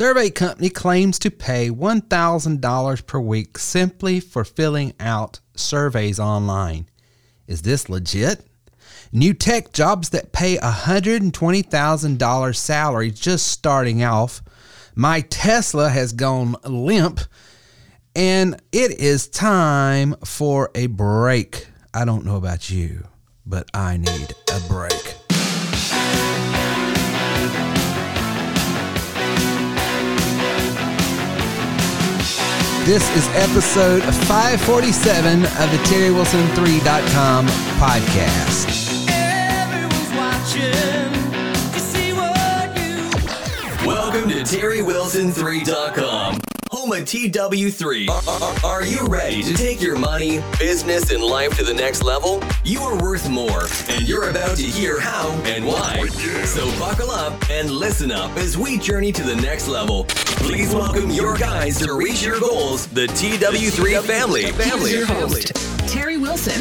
survey company claims to pay $1,000 per week simply for filling out surveys online. Is this legit? New tech jobs that pay $120,000 salary just starting off. My Tesla has gone limp, and it is time for a break. I don't know about you, but I need a break. This is episode 547 of the TerryWilson3.com podcast. Welcome to TerryWilson3.com, home of TW3. Are, are you ready to take your money, business, and life to the next level? You are worth more, and you're about to hear how and why. So buckle up and listen up as we journey to the next level. Please welcome your guys to reach your goals, the TW3 family. Here's Family. your host, Terry Wilson.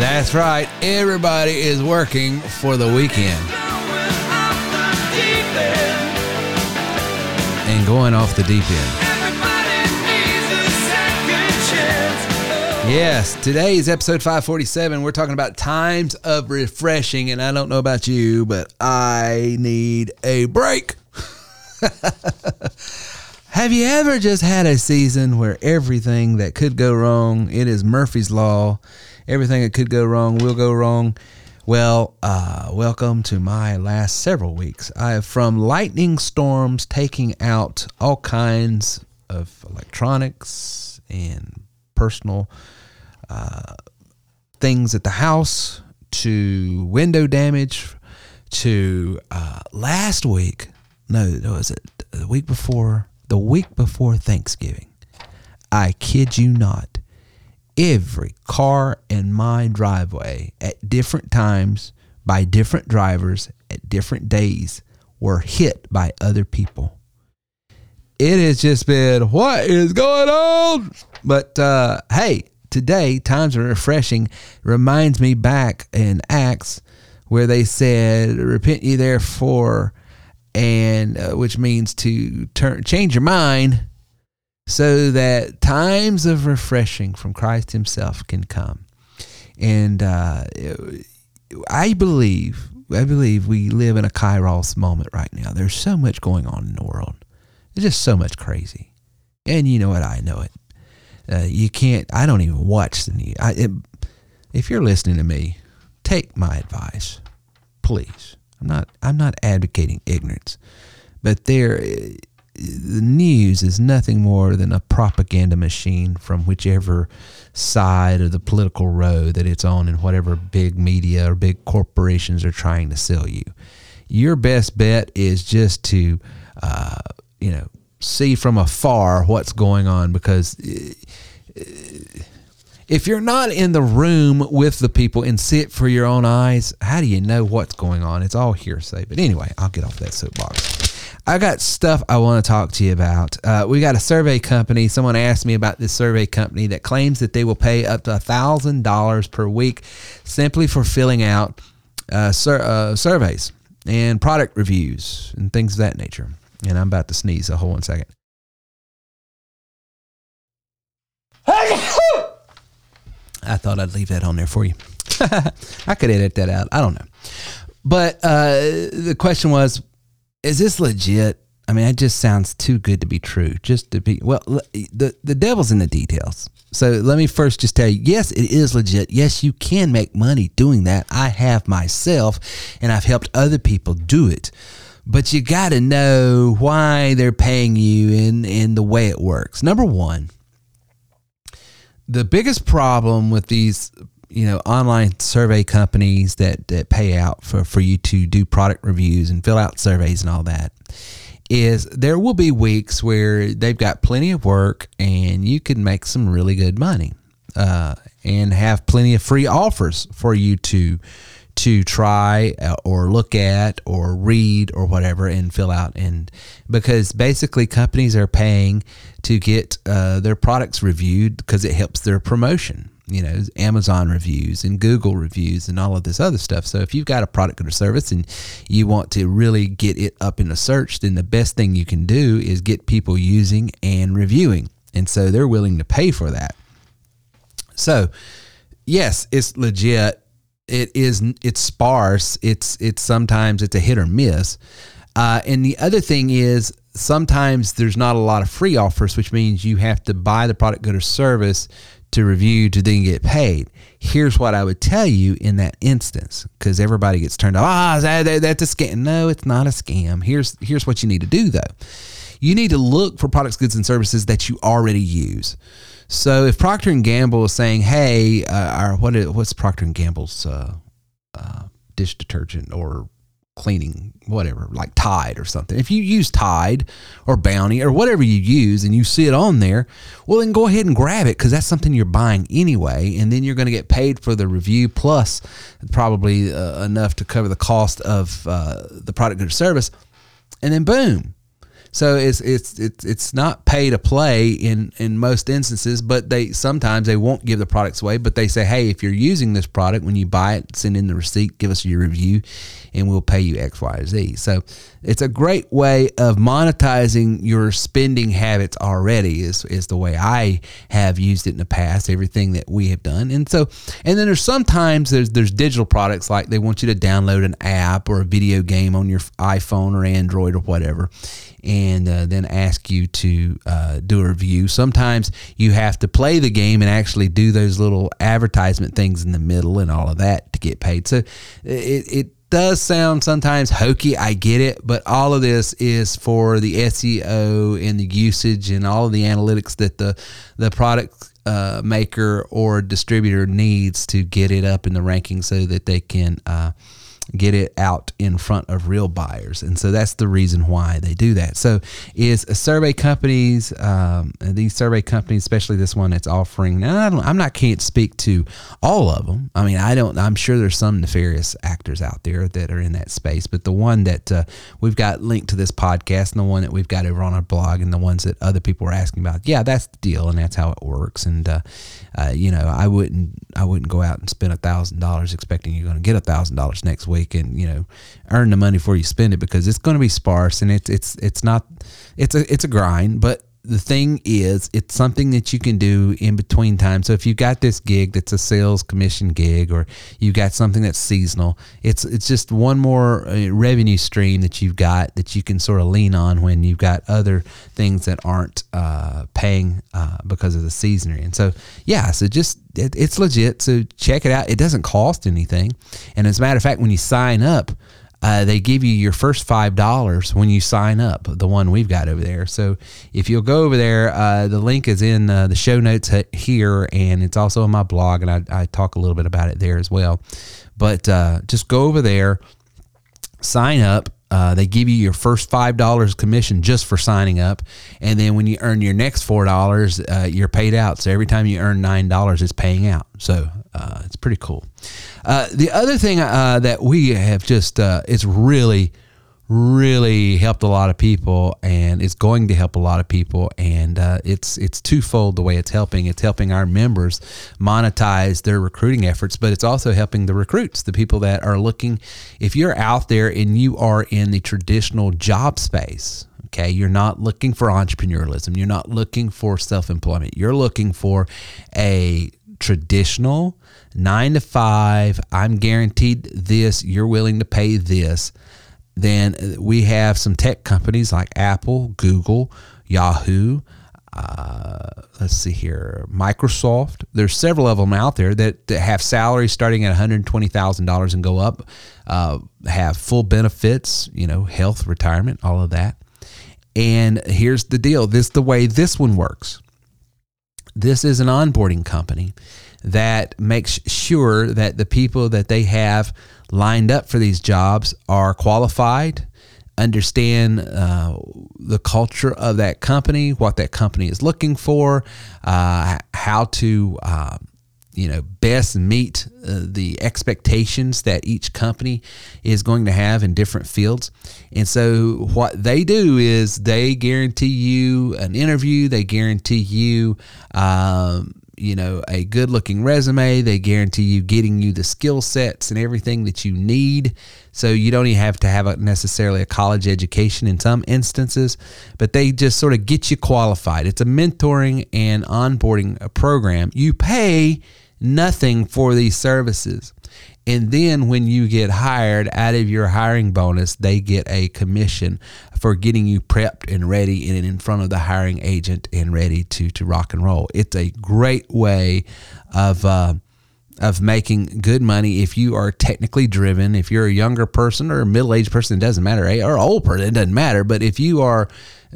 That's right. Everybody is working for the weekend and going off the deep end. Yes, today is episode 547. We're talking about times of refreshing, and I don't know about you, but I need a break. Have you ever just had a season where everything that could go wrong, it is Murphy's Law, everything that could go wrong will go wrong? Well, uh, welcome to my last several weeks. I have from lightning storms taking out all kinds of electronics and personal uh, things at the house to window damage to uh, last week. No, was it the week before? The week before Thanksgiving. I kid you not. Every car in my driveway at different times by different drivers at different days were hit by other people it has just been what is going on but uh hey today times are refreshing reminds me back in acts where they said repent ye therefore and uh, which means to turn change your mind so that times of refreshing from christ himself can come and uh i believe i believe we live in a kairos moment right now there's so much going on in the world there's just so much crazy. And you know what? I know it. Uh, you can't, I don't even watch the news. I, it, if you're listening to me, take my advice, please. I'm not, I'm not advocating ignorance, but there, the news is nothing more than a propaganda machine from whichever side of the political road that it's on and whatever big media or big corporations are trying to sell you. Your best bet is just to, uh, you know, see from afar what's going on because if you're not in the room with the people and see it for your own eyes, how do you know what's going on? It's all hearsay. But anyway, I'll get off that soapbox. I got stuff I want to talk to you about. Uh, we got a survey company. Someone asked me about this survey company that claims that they will pay up to a thousand dollars per week simply for filling out uh, sur- uh, surveys and product reviews and things of that nature. And I'm about to sneeze. So hold one second. I thought I'd leave that on there for you. I could edit that out. I don't know. But uh, the question was, is this legit? I mean, it just sounds too good to be true. Just to be well, the the devil's in the details. So let me first just tell you, yes, it is legit. Yes, you can make money doing that. I have myself, and I've helped other people do it. But you got to know why they're paying you and and the way it works. Number one, the biggest problem with these you know online survey companies that, that pay out for, for you to do product reviews and fill out surveys and all that is there will be weeks where they've got plenty of work and you can make some really good money uh, and have plenty of free offers for you to to try uh, or look at or read or whatever and fill out. And because basically companies are paying to get uh, their products reviewed because it helps their promotion you know amazon reviews and google reviews and all of this other stuff. So if you've got a product or service and you want to really get it up in the search then the best thing you can do is get people using and reviewing. And so they're willing to pay for that. So yes it's legit it is it's sparse. It's it's sometimes it's a hit or miss. Uh, and the other thing is sometimes there's not a lot of free offers which means you have to buy the product good or service to review to then get paid. Here's what i would tell you in that instance because everybody gets turned off. Ah that, that's a scam. No it's not a scam. Here's here's what you need to do though. You need to look for products goods and services that you already use so if Procter and Gamble is saying, "Hey, uh, our, what is, what's Procter and Gamble's uh, uh, dish detergent or cleaning, whatever, like Tide or something. If you use Tide or Bounty or whatever you use and you see it on there, well, then go ahead and grab it because that's something you're buying anyway. And then you're going to get paid for the review plus probably uh, enough to cover the cost of uh, the product or service. And then boom, so it's it's it's it's not pay to play in in most instances, but they sometimes they won't give the products away, but they say, hey, if you're using this product when you buy it, send in the receipt, give us your review, and we'll pay you X, Y, Z. So it's a great way of monetizing your spending habits already. Is is the way I have used it in the past. Everything that we have done, and so and then there's sometimes there's there's digital products like they want you to download an app or a video game on your iPhone or Android or whatever and uh, then ask you to uh, do a review. Sometimes you have to play the game and actually do those little advertisement things in the middle and all of that to get paid. So it, it does sound sometimes hokey. I get it, but all of this is for the SEO and the usage and all of the analytics that the the product uh, maker or distributor needs to get it up in the rankings so that they can uh, get it out in front of real buyers. And so that's the reason why they do that. So is survey companies um, these survey companies especially this one that's offering now I am not can't speak to all of them i mean i don't i'm sure there's some nefarious actors out there that are in that space but the one that uh, we've got linked to this podcast and the one that we've got over on our blog and the ones that other people are asking about yeah that's the deal and that's how it works. And uh, uh, you know i wouldn't i wouldn't go out and spend a thousand dollars expecting you're going to get a thousand dollars next week week and you know earn the money before you spend it because it's going to be sparse and it's it's it's not it's a it's a grind but the thing is it's something that you can do in between time. So if you got this gig that's a sales commission gig or you got something that's seasonal it's it's just one more uh, revenue stream that you've got that you can sort of lean on when you've got other things that aren't uh, paying uh, because of the season and so yeah so just it, it's legit. So check it out. It doesn't cost anything. And as a matter of fact when you sign up uh, they give you your first five dollars when you sign up. The one we've got over there. So if you'll go over there, uh, the link is in uh, the show notes here, and it's also on my blog, and I, I talk a little bit about it there as well. But uh, just go over there, sign up. Uh, they give you your first five dollars commission just for signing up, and then when you earn your next four dollars, uh, you're paid out. So every time you earn nine dollars, it's paying out. So uh, it's pretty cool. Uh, the other thing uh, that we have just uh, it's really really helped a lot of people and it's going to help a lot of people and uh, it's it's twofold the way it's helping. It's helping our members monetize their recruiting efforts but it's also helping the recruits the people that are looking. If you're out there and you are in the traditional job space okay you're not looking for entrepreneurialism. You're not looking for self-employment. You're looking for a traditional nine to five, I'm guaranteed this, you're willing to pay this, then we have some tech companies like Apple, Google, Yahoo, uh, let's see here, Microsoft. There's several of them out there that, that have salaries starting at $120,000 and go up, uh, have full benefits, you know, health, retirement, all of that. And here's the deal this the way this one works. This is an onboarding company that makes sure that the people that they have lined up for these jobs are qualified, understand uh, the culture of that company, what that company is looking for, uh, how to uh, you know best meet uh, the expectations that each company is going to have in different fields. And so what they do is they guarantee you an interview they guarantee you um, you know a good looking resume. They guarantee you getting you the skill sets and everything that you need. So you don't even have to have a, necessarily a college education in some instances but they just sort of get you qualified. It's a mentoring and onboarding program. You pay nothing for these services. And then when you get hired out of your hiring bonus, they get a commission for getting you prepped and ready and in front of the hiring agent and ready to, to rock and roll. It's a great way of, uh, of making good money if you are technically driven. If you're a younger person or a middle aged person, it doesn't matter, or old person, it doesn't matter. But if you are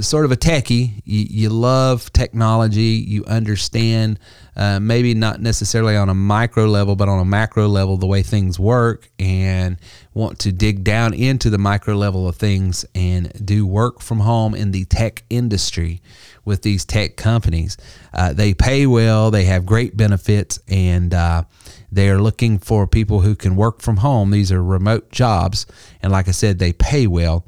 sort of a techie, you, you love technology, you understand uh, maybe not necessarily on a micro level, but on a macro level, the way things work, and want to dig down into the micro level of things and do work from home in the tech industry with these tech companies. Uh, they pay well, they have great benefits, and uh, they are looking for people who can work from home. These are remote jobs, and like I said, they pay well.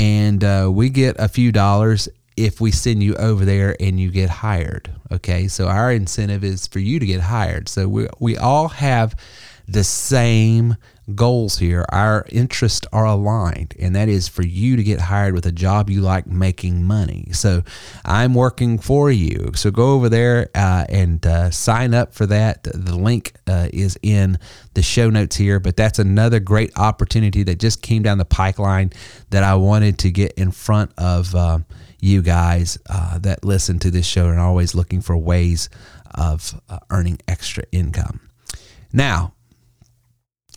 And uh, we get a few dollars if we send you over there and you get hired. Okay, so our incentive is for you to get hired. So we we all have the same goals here. Our interests are aligned, and that is for you to get hired with a job you like making money. So I'm working for you. So go over there uh, and uh, sign up for that. The link uh, is in the show notes here, but that's another great opportunity that just came down the pipeline that I wanted to get in front of uh, you guys uh, that listen to this show and are always looking for ways of uh, earning extra income. Now,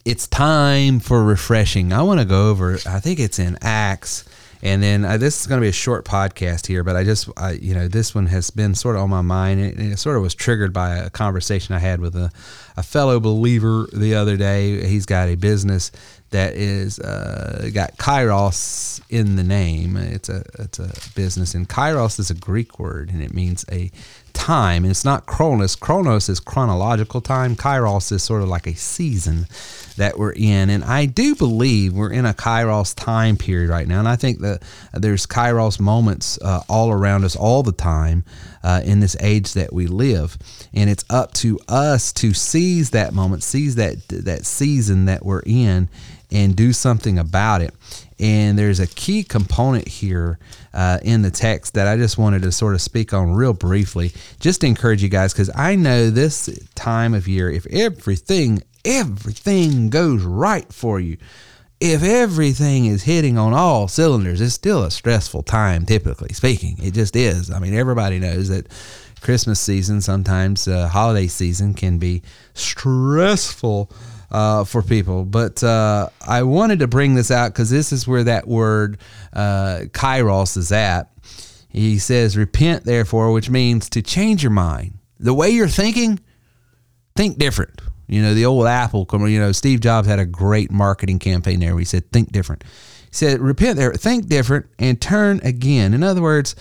it's time for refreshing. I want to go over, I think it's in Acts. And then uh, this is going to be a short podcast here, but I just, I, you know, this one has been sort of on my mind. And it, it sort of was triggered by a conversation I had with a, a fellow believer the other day. He's got a business that is uh, got kairos in the name. It's a it's a business, and kairos is a Greek word, and it means a time. And it's not chronos. Chronos is chronological time. Kairos is sort of like a season that we're in. And I do believe we're in a Kairos time period right now. And I think that there's Kairos moments uh, all around us all the time uh, in this age that we live. And it's up to us to seize that moment, seize that, that season that we're in, and do something about it. And there's a key component here uh, in the text that I just wanted to sort of speak on real briefly, just to encourage you guys, because I know this time of year, if everything, everything goes right for you, if everything is hitting on all cylinders, it's still a stressful time, typically speaking. It just is. I mean, everybody knows that Christmas season, sometimes uh, holiday season, can be stressful uh, for people. But uh, I wanted to bring this out because this is where that word uh, kairos is at. He says, Repent, therefore, which means to change your mind. The way you're thinking, think different. You know, the old Apple, you know, Steve Jobs had a great marketing campaign there where he said, Think different. He said, Repent there, think different, and turn again. In other words,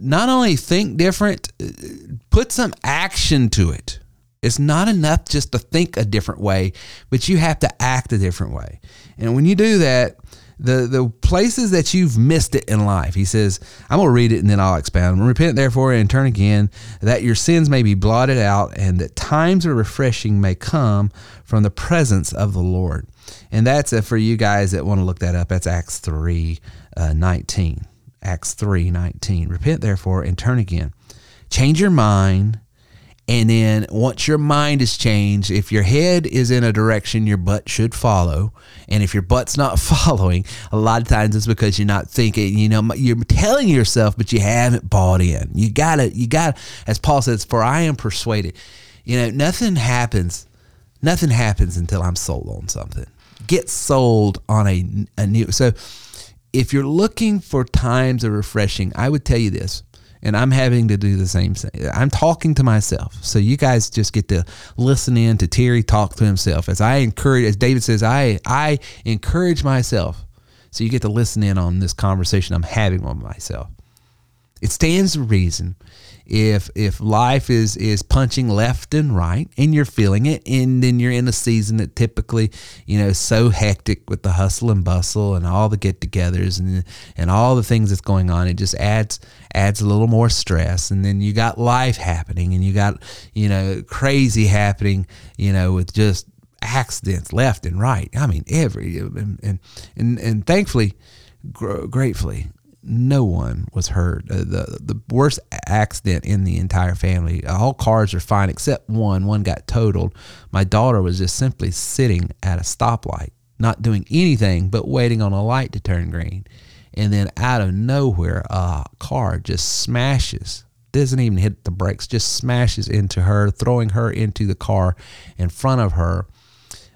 not only think different, put some action to it. It's not enough just to think a different way, but you have to act a different way. And when you do that, the the places that you've missed it in life. He says, I'm going to read it and then I'll expound. Repent therefore and turn again, that your sins may be blotted out, and that times of refreshing may come from the presence of the Lord. And that's it for you guys that want to look that up. That's Acts 3 uh, 19. Acts 3 19. Repent therefore and turn again. Change your mind and then once your mind is changed, if your head is in a direction, your butt should follow. And if your butt's not following, a lot of times it's because you're not thinking, you know, you're telling yourself, but you haven't bought in. You gotta, you gotta, as Paul says, for I am persuaded. You know, nothing happens, nothing happens until I'm sold on something. Get sold on a, a new. So if you're looking for times of refreshing, I would tell you this and I'm having to do the same thing. I'm talking to myself. So you guys just get to listen in to Terry talk to himself. As I encourage, as David says, I I encourage myself. So you get to listen in on this conversation I'm having with myself. It stands to reason if if life is is punching left and right and you're feeling it and then you're in a season that typically you know so hectic with the hustle and bustle and all the get-togethers and and all the things that's going on it just adds adds a little more stress. And then you got life happening and you got you know crazy happening you know with just accidents left and right. I mean every and and and, and thankfully gr- gratefully no one was hurt. Uh, the the worst accident in the entire family. All cars are fine except one. One got totaled. My daughter was just simply sitting at a stoplight, not doing anything but waiting on a light to turn green. And then out of nowhere, a car just smashes. Doesn't even hit the brakes, just smashes into her, throwing her into the car in front of her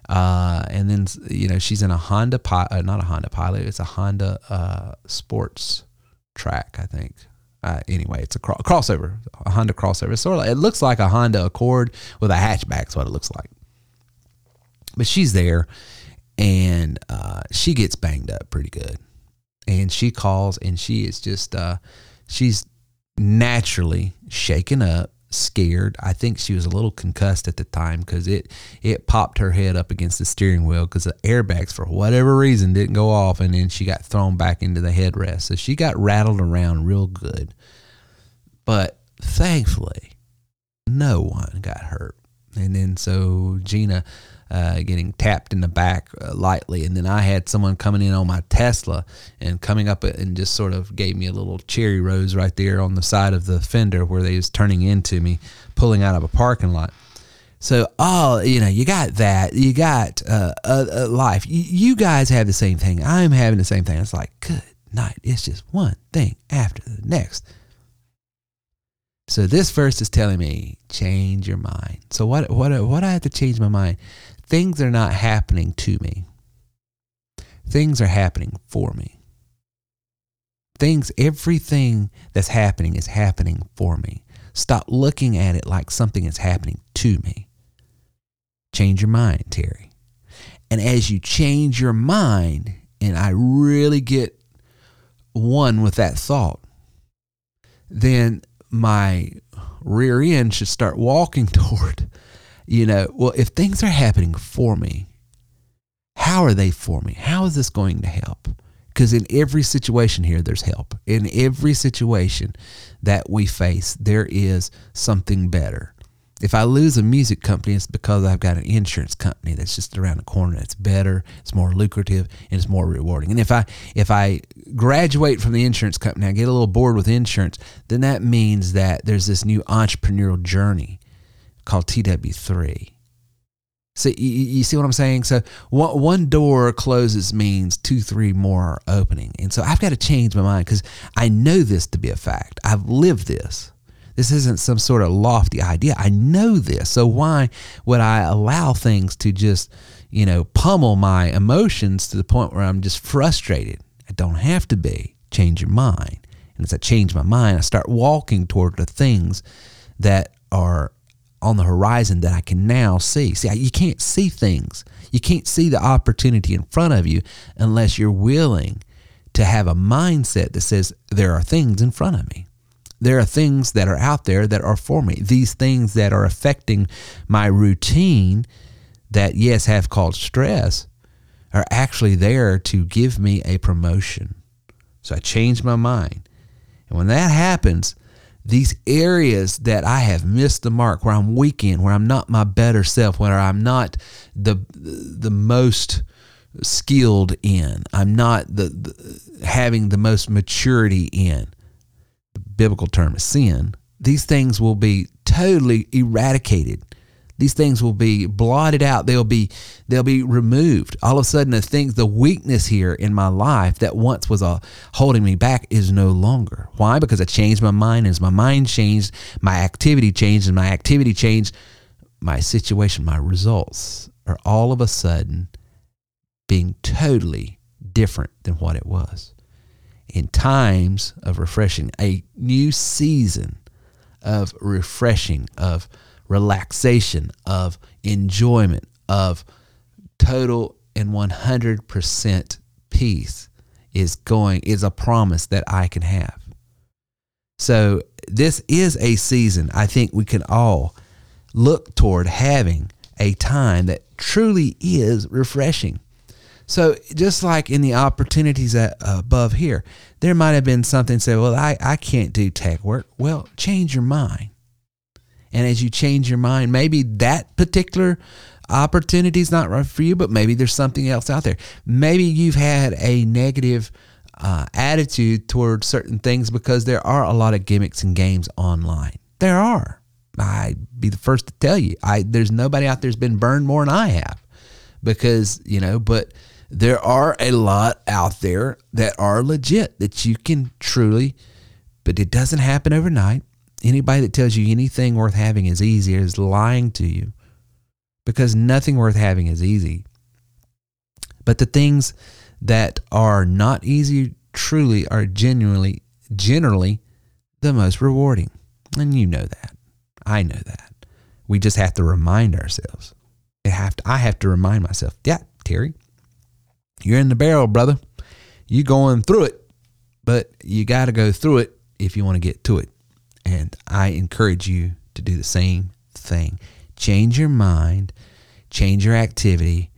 uh, and then you know she's in a Honda, uh, not a Honda Pilot, it's a Honda uh, Sports Track, I think. Uh, anyway, it's a cro- crossover, a Honda crossover. Sort of like, it looks like a Honda Accord with a hatchback. Is what it looks like. But she's there, and uh, she gets banged up pretty good, and she calls, and she is just uh, she's naturally shaken up scared. I think she was a little concussed at the time because it it popped her head up against the steering wheel because the airbags for whatever reason didn't go off, and then she got thrown back into the headrest. So she got rattled around real good. But thankfully, no one got hurt. And then so Gina uh, getting tapped in the back uh, lightly. And then I had someone coming in on my Tesla and coming up and just sort of gave me a little cherry rose right there on the side of the fender where they was turning into me, pulling out of a parking lot. So, oh, you know, you got that. You got uh, a, a life. You, you guys have the same thing. I'm having the same thing. It's like, good night. It's just one thing after the next. So this verse is telling me change your mind. So what what what I have to change my mind? Things are not happening to me. Things are happening for me. Things, everything that's happening is happening for me. Stop looking at it like something is happening to me. Change your mind, Terry. And as you change your mind, and I really get one with that thought, then my rear end should start walking toward you know, well, if things are happening for me, how are they for me? How is this going to help? Because in every situation here, there's help. In every situation that we face, there is something better. If I lose a music company, it's because I've got an insurance company that's just around the corner. It's better, it's more lucrative, and it's more rewarding. And if I if I graduate from the insurance company, I get a little bored with insurance, then that means that there's this new entrepreneurial journey called TW3. So you, see what I'm saying? So one door closes means two, three more are opening. And so I've got to change my mind because I know this to be a fact. I've lived this. This isn't some sort of lofty idea. I know this. So why would I allow things to just, you know, pummel my emotions to the point where I'm just frustrated? I don't have to be. Change your mind. And as I change my mind, I start walking toward the things that are on the horizon that I can now see. See, you can't see things. You can't see the opportunity in front of you unless you're willing to have a mindset that says there are things in front of me. There are things that are out there that are for me. These things that are affecting my routine that yes have caused stress are actually there to give me a promotion. So I changed my mind. And when that happens, these areas that I have missed the mark, where I'm weak in, where I'm not my better self, where I'm not the the most skilled in, I'm not the, the having the most maturity in. The biblical term is sin. These things will be totally eradicated these things will be blotted out. They'll be they'll be removed. All of a sudden, the things, the weakness here in my life that once was uh, holding me back is no longer. Why? Because I changed my mind. And as my mind changed, my activity changed, and my activity changed, my situation, my results are all of a sudden being totally different than what it was. In times of refreshing, a new season of refreshing, of relaxation, of enjoyment, of total and 100% peace is going is a promise that I can have. So this is a season I think we can all look toward having a time that truly is refreshing. So just like in the opportunities above here, there might have been something say, well, I, I can't do tech work. Well, change your mind. And as you change your mind, maybe that particular opportunity is not right for you, but maybe there's something else out there. Maybe you've had a negative uh, attitude towards certain things because there are a lot of gimmicks and games online. There are. I'd be the first to tell you. I there's nobody out there's been burned more than I have, because you know. But there are a lot out there that are legit that you can truly, but it doesn't happen overnight. Anybody that tells you anything worth having is easy is lying to you, because nothing worth having is easy. But the things that are not easy truly are genuinely generally the most rewarding. And you know that. I know that. We just have to remind ourselves. I have to, I have to remind myself, yeah, Terry, you're in the barrel, brother. You're going through it, but you got to go through it if you want to get to it. And I encourage you to do the same thing. Change your mind, change your activity,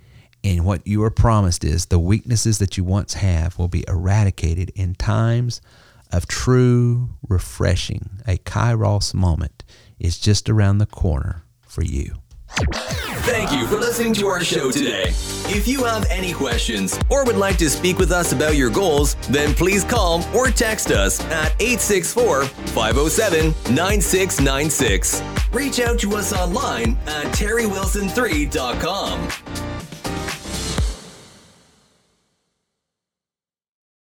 and what you are promised is the weaknesses that you once have will be eradicated in times of true refreshing. A kairos moment is just around the corner for you. Thank you for listening to our show today. If you have any questions or would like to speak with us about your goals, then please call or text us at 864 507 9696. Reach out to us online at terrywilson3.com.